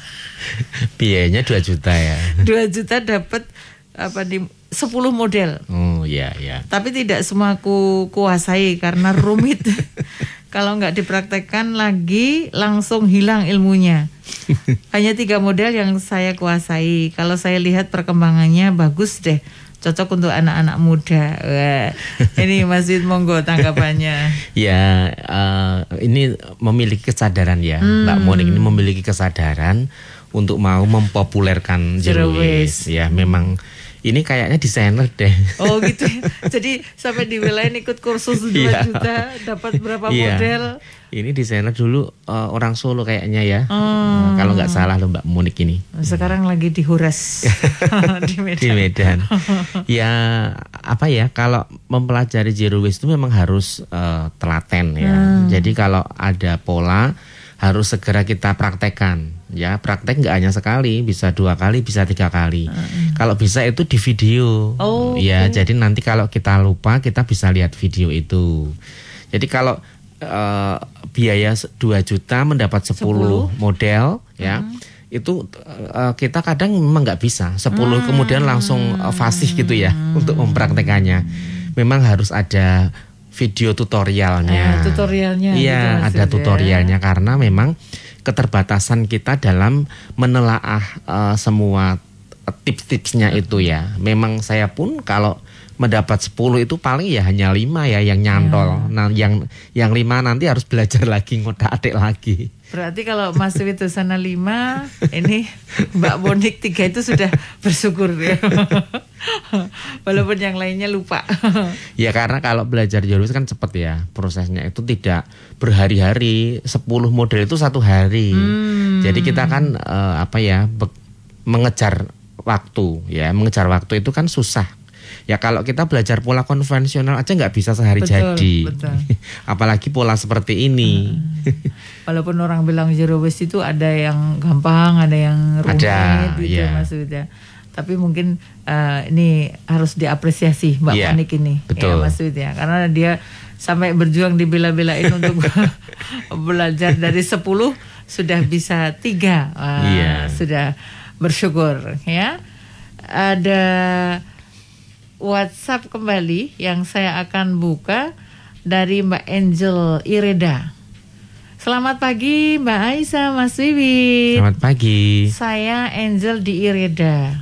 Biayanya 2 juta ya. 2 juta dapat apa di 10 model. Oh iya iya. Tapi tidak semua aku kuasai karena rumit. Kalau nggak dipraktekkan lagi langsung hilang ilmunya. Hanya tiga model yang saya kuasai. Kalau saya lihat perkembangannya bagus deh, cocok untuk anak-anak muda. Wah, ini Mas Wid monggo tanggapannya. Ya, eh, ini memiliki kesadaran ya, Mbak Hmm. Monik ini memiliki kesadaran untuk mau mempopulerkan Zero waste. Ya, memang ini kayaknya desainer deh. Oh gitu. ya. Jadi sampai di wilayah ikut kursus 2 Iya. juta dapat berapa Iya. model? Ini desainer dulu eh, orang Solo kayaknya ya. Hmm. Nah, kalau nggak salah loh Mbak Monik ini Sekarang lagi dihuras di Medan. di Medan. ya apa ya kalau mempelajari zero waste itu memang harus eh, telaten ya. Hmm. Jadi kalau ada pola harus segera kita praktekkan ya praktek nggak hanya sekali bisa dua kali bisa tiga kali kalau bisa itu di video Hmm. Oh, ya jadi nanti kalau kita lupa kita bisa lihat video itu jadi kalau eh, biaya 2 juta mendapat 10, 10. model ya Hmm. itu eh, kita kadang memang nggak bisa 10 kemudian langsung eh, fasih gitu ya Hmm. untuk mempraktekannya memang harus ada video tutorialnya Eh, tutorialnya gitu iya ada maksudnya. tutorialnya karena memang keterbatasan kita dalam menelaah eh, semua tips-tipsnya itu ya. Memang saya pun kalau mendapat 10 itu paling ya hanya lima ya yang nyantol. Nah yang yang lima nanti harus belajar lagi ngotak atik lagi. Berarti kalau Mas Wid sana lima, ini Mbak Bonik tiga itu sudah bersyukur ya. Walaupun yang lainnya lupa. Ya karena kalau belajar jurus kan cepet ya prosesnya. Itu tidak berhari-hari. 10 model itu satu hari. Jadi kita kan eh, apa ya mengejar waktu ya mengejar waktu itu kan susah. Ya kalau kita belajar pola konvensional aja nggak bisa sehari Betul, jadi. betul. Apalagi pola seperti ini. Walaupun orang bilang zero waste itu ada yang gampang, ada yang rumit Ada, gitu iya. maksudnya. Tapi mungkin eh, ini harus diapresiasi Mbak Iya, Monik ini, betul. ya Wid ya, karena dia sampai berjuang dibela-belain untuk belajar dari 10 sudah bisa tiga, Wah, Iya. sudah bersyukur ya. Ada WhatsApp kembali yang saya akan buka dari Mbak Angel Ireda. Selamat pagi Mbak Aisyah, Mas Wiwit. Selamat pagi. Saya Angel di Ireda.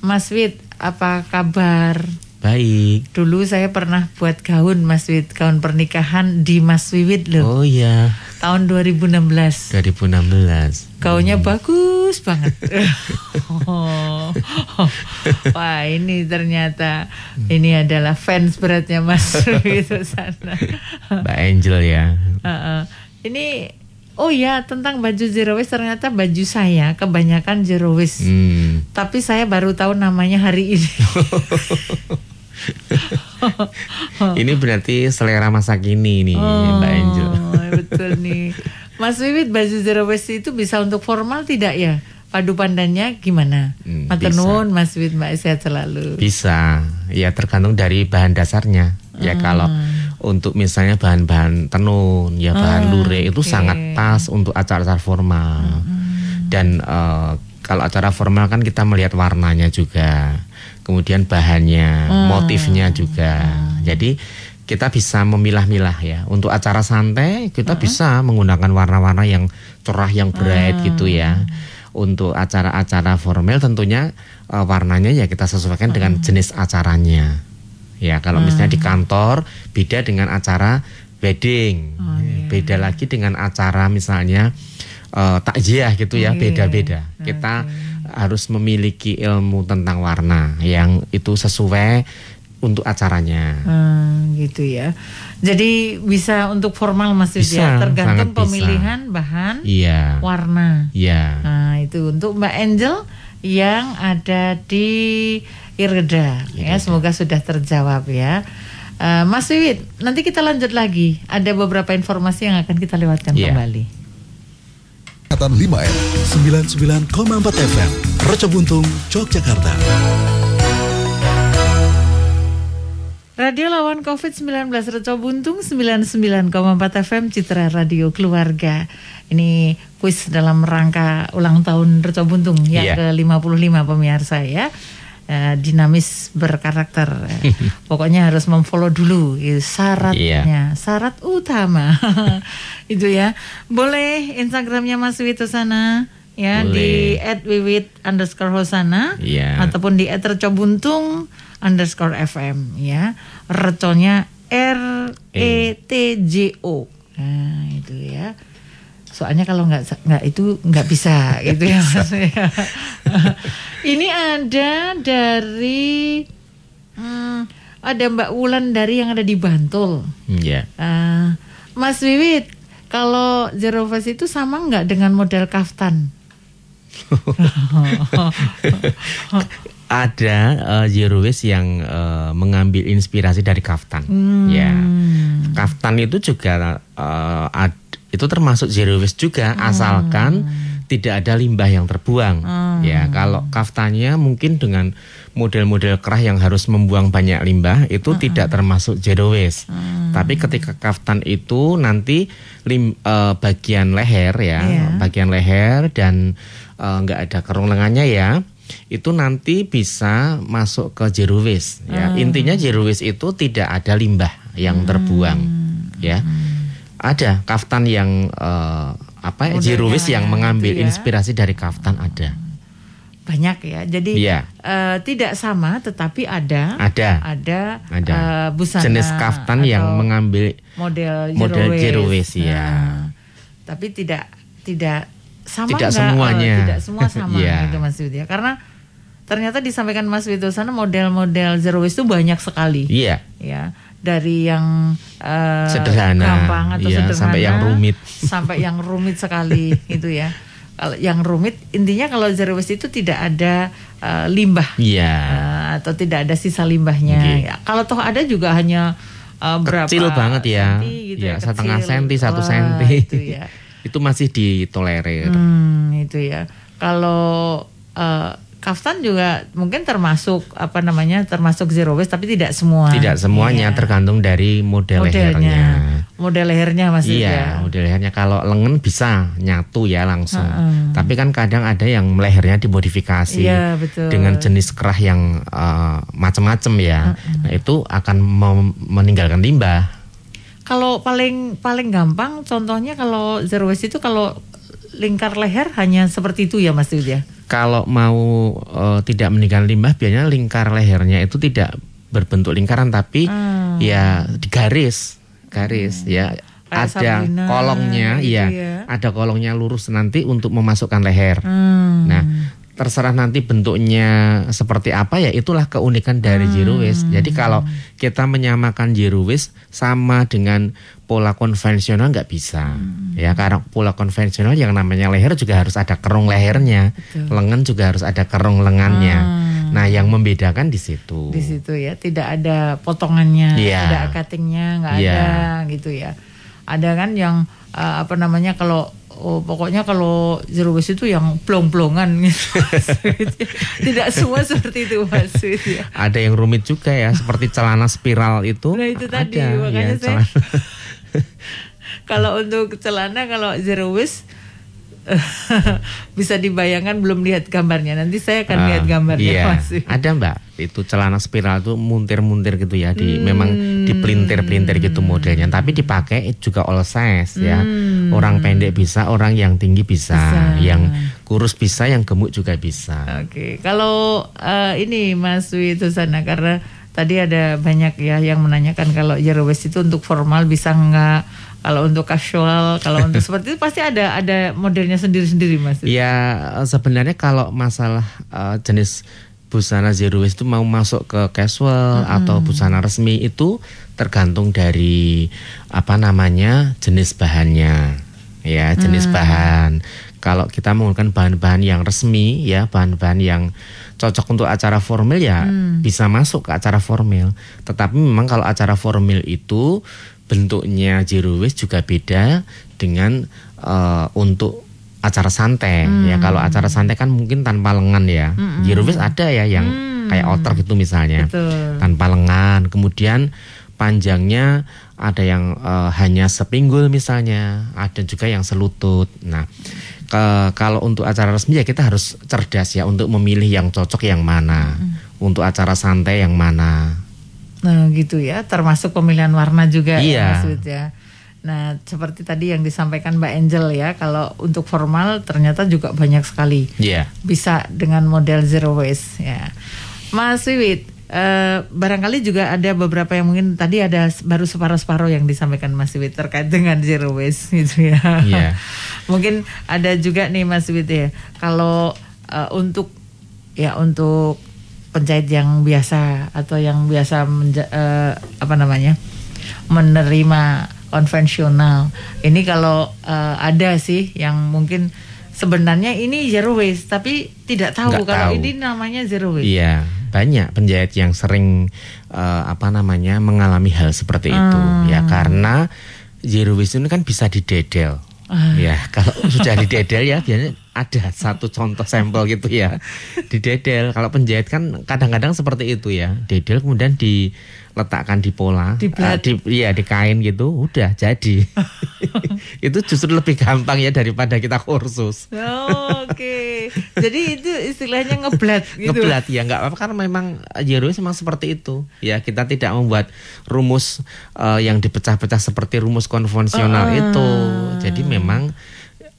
Mas Wid, apa kabar? Baik. Dulu saya pernah buat gaun Mas Wid, gaun pernikahan di Mas Wiwit loh. Oh iya, Tahun 2016. 2016. Gaunnya bagus banget. Wah ini ternyata ini adalah fans beratnya Mas Wid sana. Mbak Angel ya. Heeh. Ini oh ya tentang baju zero waste ternyata baju saya kebanyakan zero waste. Hmm. Tapi saya baru tahu namanya hari ini. Ini berarti selera masa kini nih Mbak Angel. Oh, betul nih. Mas Wiwit baju zero waste itu bisa untuk formal tidak ya? Padu pandannya gimana? Hmm, nuwun Mas Wiwit Mbak sehat selalu. Bisa, ya tergantung dari bahan dasarnya. Ya Hmm. kalau untuk misalnya bahan-bahan tenun, ya bahan lurik itu oke. sangat pas untuk acara-acara formal. Dan eh, kalau acara formal kan kita melihat warnanya juga, kemudian bahannya, motifnya juga. Jadi kita bisa memilah-milah ya. Untuk acara santai kita bisa menggunakan warna-warna yang cerah, yang bright gitu ya. Untuk acara-acara formal tentunya eh, warnanya ya kita sesuaikan dengan jenis acaranya. Ya, kalau misalnya di kantor beda dengan acara wedding. Beda lagi dengan acara misalnya eh, takziah gitu ya, beda-beda. Kita harus memiliki ilmu tentang warna yang itu sesuai untuk acaranya. Hmm, gitu ya. Jadi bisa untuk formal Mas ya, Bisa, tergantung sangat bisa. pemilihan bahan Iya. warna. Iya. Nah, itu untuk Mbak Angel yang ada di Ireda. Ya, semoga sudah terjawab ya. Eh, Mas Wiwit, nanti kita lanjut lagi. Ada beberapa informasi yang akan kita lewatkan Iya. kembali. Angkatan 5M 99,4 FM Roco Buntung, Yogyakarta. Radio lawan COVID-19 Reco Buntung 99,4 FM Citra Radio Keluarga. Ini kuis dalam rangka ulang tahun Reco Buntung yang Iya. ke-55 pemirsa ya. Eh, dinamis berkarakter. Pokoknya harus memfollow dulu gitu, syaratnya, syarat utama. Itu ya. Boleh Instagramnya Mas Wito sana ya di Boleh. @wiwit underscore hosana Iya. ataupun di @recobuntung underscore FM ya. Reconya R E T J O. Nah, itu ya. Soalnya kalau nggak nggak itu nggak bisa gitu ya Mas. Ini ada dari hmm, ada Mbak Wulan dari yang ada di Bantul. Ya. Ah, Mas Wiwit, kalau zero face itu sama nggak dengan model kaftan? Ada eh, zero waste yang eh, mengambil inspirasi dari kaftan. Ya. Kaftan itu juga eh, ad- itu termasuk zero waste juga asalkan tidak ada limbah yang terbuang. Ya, kalau kaftannya mungkin dengan model-model kerah yang harus membuang banyak limbah itu tidak termasuk zero waste. Tapi ketika kaftan itu nanti lim, eh, bagian leher ya, Iya. bagian leher dan eh, nggak ada kerong lengannya ya, itu nanti bisa masuk ke zero waste. Ya, intinya zero waste itu tidak ada limbah yang terbuang, ya. Ada kaftan yang eh, apa ya, zero waste yang itu mengambil ya. inspirasi dari kaftan ada, Banyak ya. Jadi Iya. eh, tidak sama, tetapi ada ada, ada, ada. eh, busana jenis kaftan yang mengambil model zero model waste. zero waste, ya. Nah, tapi tidak tidak sama Tidak nggak? semuanya. Eh, tidak semua sama Iya. gitu Mas Wid ya. Karena ternyata disampaikan Mas Widodo sana model-model zero waste itu banyak sekali. iya, ya dari yang eh, Sederhana, gampang atau iya, sederhana sampai yang rumit. sampai yang rumit sekali gitu ya kalau yang rumit intinya kalau zero waste itu tidak ada eh, limbah iya. eh, atau tidak ada sisa limbahnya Oke. ya, kalau toh ada juga hanya eh, berapa Kecil banget ya, senti gitu ya, ya, setengah senti, satu Wah, senti. itu ya itu masih ditolerir. Hmm, itu ya. Kalau eh, kaftan juga mungkin termasuk apa namanya termasuk zero waste tapi tidak semua. Tidak semuanya Iya. tergantung dari model lehernya. modelnya. Model lehernya maksudnya. Iya, model lehernya kalau lengan bisa nyatu ya langsung. Heeh. Tapi kan kadang ada yang lehernya dimodifikasi Iya, betul. dengan jenis kerah yang eh, macam-macam ya. Nah, itu akan meninggalkan limbah. Kalau paling paling gampang contohnya kalau zero waste itu kalau lingkar leher hanya seperti itu ya Mas Yud ya. Kalau mau eh, tidak meninggalkan limbah, biasanya lingkar lehernya itu tidak berbentuk lingkaran tapi Hmm. ya digaris, garis ya. Kayak Ada Sabrina kolongnya, gitu iya. ya. Ada kolongnya lurus nanti untuk memasukkan leher. Hmm. Nah, terserah nanti bentuknya seperti apa ya itulah keunikan dari Hmm. zero waste. Jadi kalau kita menyamakan zero waste sama dengan pola konvensional nggak bisa. Hmm. Ya, karena pola konvensional yang namanya leher juga harus ada kerung lehernya. Betul. Lengan juga harus ada kerung lengannya. Ah. Nah, yang membedakan di situ. di situ ya tidak ada potongannya Iya. tidak cuttingnya nggak Iya. ada gitu ya ada kan yang eh, apa namanya kalau oh, pokoknya kalau zero waste itu yang plong-plongan gitu tidak semua seperti itu mas Wid, ya. Ada yang rumit juga ya, seperti celana spiral itu. Nah, itu tadi, ada, makanya ya, saya- kalau untuk celana kalau zero waste bisa dibayangkan belum lihat gambarnya nanti saya akan lihat Ah, gambarnya iya. mas Wid. Ada mbak, itu celana spiral tuh muntir-muntir gitu ya, di memang dipelintir-pelintir gitu modelnya, tapi dipakai juga all size ya. Orang pendek bisa, orang yang tinggi bisa, Bisa. yang kurus bisa, yang gemuk juga bisa. Oke, kalau eh, ini Mas Witusana karena tadi ada banyak ya yang menanyakan kalau zero waste itu untuk formal bisa nggak? Kalau untuk casual, kalau untuk seperti itu pasti ada ada modelnya sendiri-sendiri Mas. Ya sebenarnya kalau masalah eh, jenis busana zero waste itu mau masuk ke casual atau busana resmi itu tergantung dari apa namanya jenis bahannya. Ya jenis bahan. Kalau kita menggunakan bahan-bahan yang resmi ya, bahan-bahan yang cocok untuk acara formal ya bisa masuk ke acara formal. Tetapi memang kalau acara formal itu bentuknya zero waste juga beda dengan eh, untuk acara santai ya. Kalau acara santai kan mungkin tanpa lengan ya. Zero waste ada ya yang kayak outer gitu misalnya Betul. tanpa lengan. Kemudian panjangnya ada yang eh, hanya sepinggul misalnya, ada juga yang selutut. Nah, ke- kalau untuk acara resmi ya kita harus cerdas ya untuk memilih yang cocok yang mana. Untuk acara santai yang mana. Nah gitu ya, termasuk pemilihan warna juga Iya. ya Mas ya. Nah seperti tadi yang disampaikan Mbak Angel ya, kalau untuk formal ternyata juga banyak sekali. Iya. Bisa dengan model zero waste ya. Mas Wiwit, eh, barangkali juga ada beberapa yang mungkin tadi ada baru separuh-separuh yang disampaikan Mas Wiwit terkait dengan zero waste gitu ya. Iya. mungkin ada juga nih Mas Wiwit ya, kalau eh, untuk ya untuk penjahit yang biasa atau yang biasa menja- eh, apa namanya menerima konvensional. Ini kalau eh, ada sih yang mungkin sebenarnya ini zero waste tapi tidak tahu Nggak kalau tahu. ini namanya zero waste. Iya, banyak penjahit yang sering eh, apa namanya mengalami hal seperti itu ya karena zero waste ini kan bisa didedel. Ya, kalau sudah didedel ya biasanya ada satu contoh sampel gitu ya. Didedel. Kalau penjahit kan kadang-kadang seperti itu ya. Dedel kemudian diletakkan di pola, Di eh, di iya di kain gitu, udah jadi. itu justru lebih gampang ya daripada kita kursus. Oh, Oke, jadi itu istilahnya ngeblat gitu. ngeblat ya nggak apa karena memang zero waste memang seperti itu ya kita tidak membuat rumus eh, yang dipecah-pecah seperti rumus konvensional itu jadi memang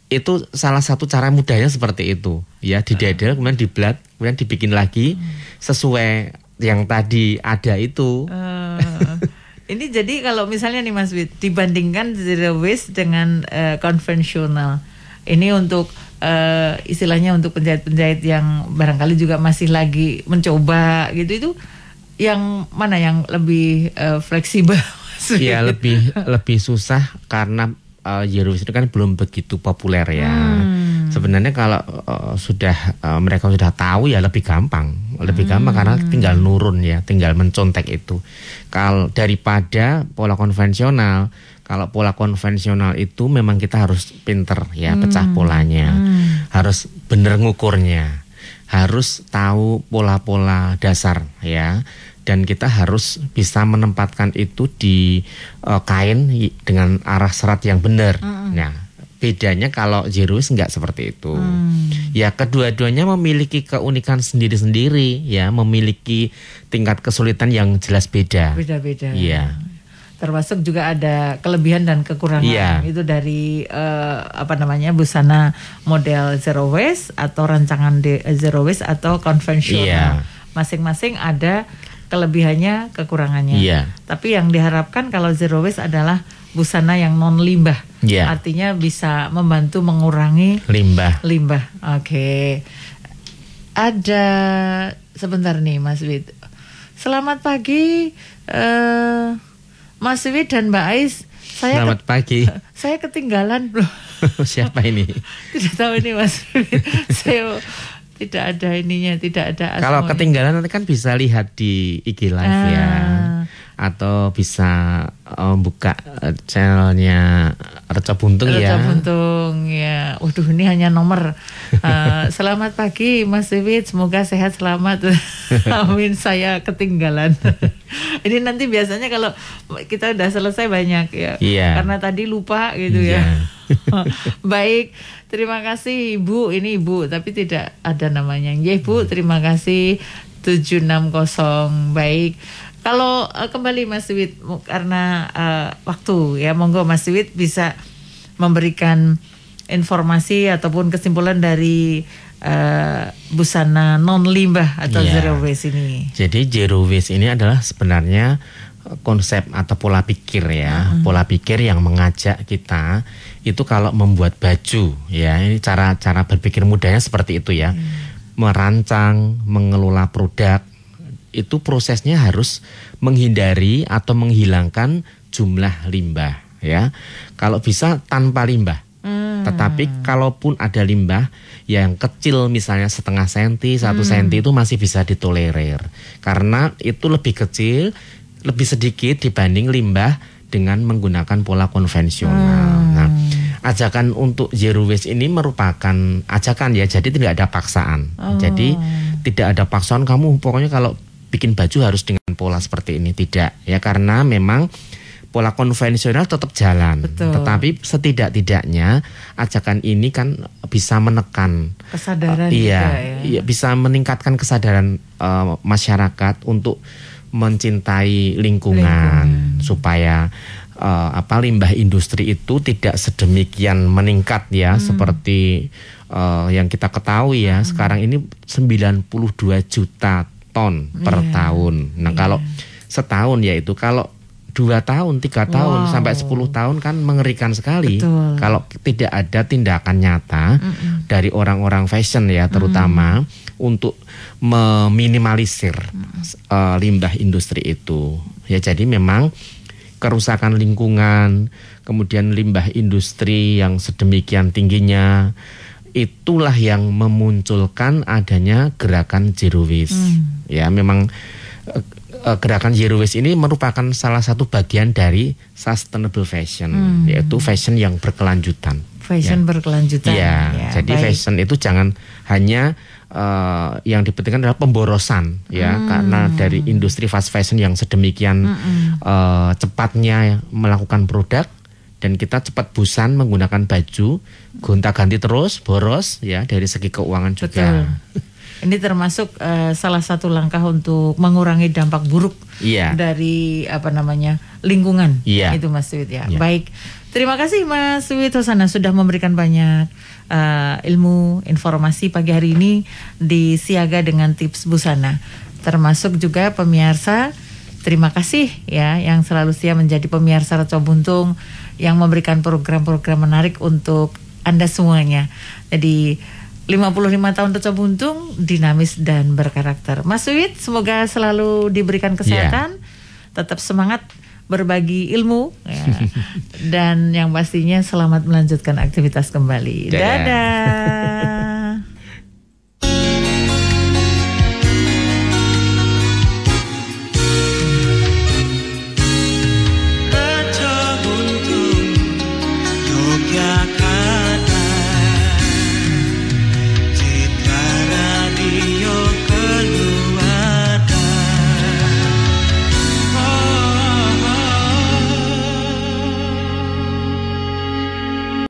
itu salah satu cara mudahnya seperti itu ya didedel kemudian diblat kemudian dibikin lagi sesuai yang tadi ada itu Eh, ini jadi kalau misalnya nih Mas Wid dibandingkan zero waste dengan eh, konvensional, ini untuk eh, istilahnya untuk penjahit-penjahit yang barangkali juga masih lagi mencoba gitu itu yang mana yang lebih eh, fleksibel? Mas Wid? ya lebih lebih susah karena eh, zero waste itu kan belum begitu populer ya. Sebenarnya kalau eh, sudah eh, mereka sudah tahu ya lebih gampang, lebih gampang karena tinggal nurun ya, tinggal mencontek itu. Kalau daripada pola konvensional, kalau pola konvensional itu memang kita harus pinter ya pecah polanya, harus bener ngukurnya, harus tahu pola-pola dasar ya dan kita harus bisa menempatkan itu di eh, kain dengan arah serat yang benar. Nah, bedanya kalau zero waste nggak seperti itu. Ya kedua-duanya memiliki keunikan sendiri-sendiri, ya memiliki tingkat kesulitan yang jelas beda. Beda-beda. Iya. Termasuk juga ada kelebihan dan kekurangan Iya. itu dari eh, apa namanya busana model zero waste atau rancangan de- zero waste atau konvensional. Iya. Masing-masing ada kelebihannya, kekurangannya. Iya. Tapi yang diharapkan kalau zero waste adalah busana yang non limbah. Iya. Artinya bisa membantu mengurangi Limbah. limbah. Oke. Ada sebentar nih Mas Wid. Selamat pagi eh Mas Wid dan Mbak Ais. Saya Selamat pagi. saya ketinggalan belum. Siapa ini? tidak tahu ini Mas Wid. saya tidak ada ininya, tidak ada Kalau ketinggalan nanti kan bisa lihat di IG live ya. Ah. Atau bisa eh, buka eh, channelnya Reco Buntung Reca ya. Buntung ya. Waduh ini hanya nomor. Eh, selamat pagi Mas Wid, semoga sehat selamat. Amin saya ketinggalan. ini nanti biasanya kalau kita udah selesai banyak ya. Iya. Karena tadi lupa gitu Iya. ya. Baik, terima kasih Ibu. Ini Ibu tapi tidak ada namanya. Ya Ibu, terima kasih 760. Baik. Kalau eh, kembali Mas mu- karena eh, waktu ya monggo Mas Wid bisa memberikan informasi ataupun kesimpulan dari eh, busana non limbah atau Iya. zero waste ini. Jadi zero waste ini adalah sebenarnya konsep atau pola pikir ya, pola pikir yang mengajak kita itu kalau membuat baju ya, ini cara cara berpikir mudahnya seperti itu ya. Merancang, mengelola produk itu prosesnya harus menghindari atau menghilangkan jumlah limbah ya. Kalau bisa tanpa limbah. Hmm. Tetapi kalaupun ada limbah yang kecil misalnya setengah senti, satu Hmm. senti itu masih bisa ditolerir. Karena itu lebih kecil, lebih sedikit dibanding limbah dengan menggunakan pola konvensional. Hmm. Nah, ajakan untuk zero waste ini merupakan ajakan ya, jadi tidak ada paksaan. Oh. Jadi tidak ada paksaan kamu pokoknya kalau bikin baju harus dengan pola seperti ini tidak ya karena memang pola konvensional tetap jalan. Betul. Tetapi setidak-tidaknya ajakan ini kan bisa menekan Kesadaran Uh, iya, juga ya. iya bisa meningkatkan kesadaran uh, masyarakat untuk mencintai lingkungan, supaya uh, apa limbah industri itu tidak sedemikian meningkat ya Hmm. seperti uh, yang kita ketahui ya sekarang ini 92 juta ton per Iya, tahun. Nah kalau setahun yaitu kalau dua tahun, tiga tahun Wow. sampai 10 tahun kan mengerikan sekali. Betul. Kalau tidak ada tindakan nyata dari orang-orang fashion ya terutama untuk meminimalisir eh, limbah industri itu. Ya jadi memang kerusakan lingkungan, kemudian limbah industri yang sedemikian tingginya itulah yang memunculkan adanya gerakan zero waste. Ya memang eh, gerakan zero waste ini merupakan salah satu bagian dari sustainable fashion, yaitu fashion yang berkelanjutan. Fashion berkelanjutan. Iya, ya, jadi baik. fashion itu jangan hanya eh, yang dipentingkan adalah pemborosan ya, Hmm. karena dari industri fast fashion yang sedemikian eh, cepatnya melakukan produk dan kita cepat bosan menggunakan baju, gonta-ganti terus, boros ya dari segi keuangan Betul. Ini termasuk eh, salah satu langkah untuk mengurangi dampak buruk Iya. dari apa namanya lingkungan. Iya. Itu Mas Wid ya. Iya. Baik. Terima kasih Mas Wid Hosana sudah memberikan banyak eh, ilmu informasi pagi hari ini di Siaga dengan tips busana. Termasuk juga pemirsa Terima kasih ya yang selalu setia menjadi pemirsa Reco Buntung yang memberikan program-program menarik untuk Anda semuanya. Jadi 55 tahun Reco Buntung dinamis dan berkarakter. Mas Wid semoga selalu diberikan kesehatan, tetap semangat berbagi ilmu ya. dan yang pastinya selamat melanjutkan aktivitas kembali. Dadah. Dadah.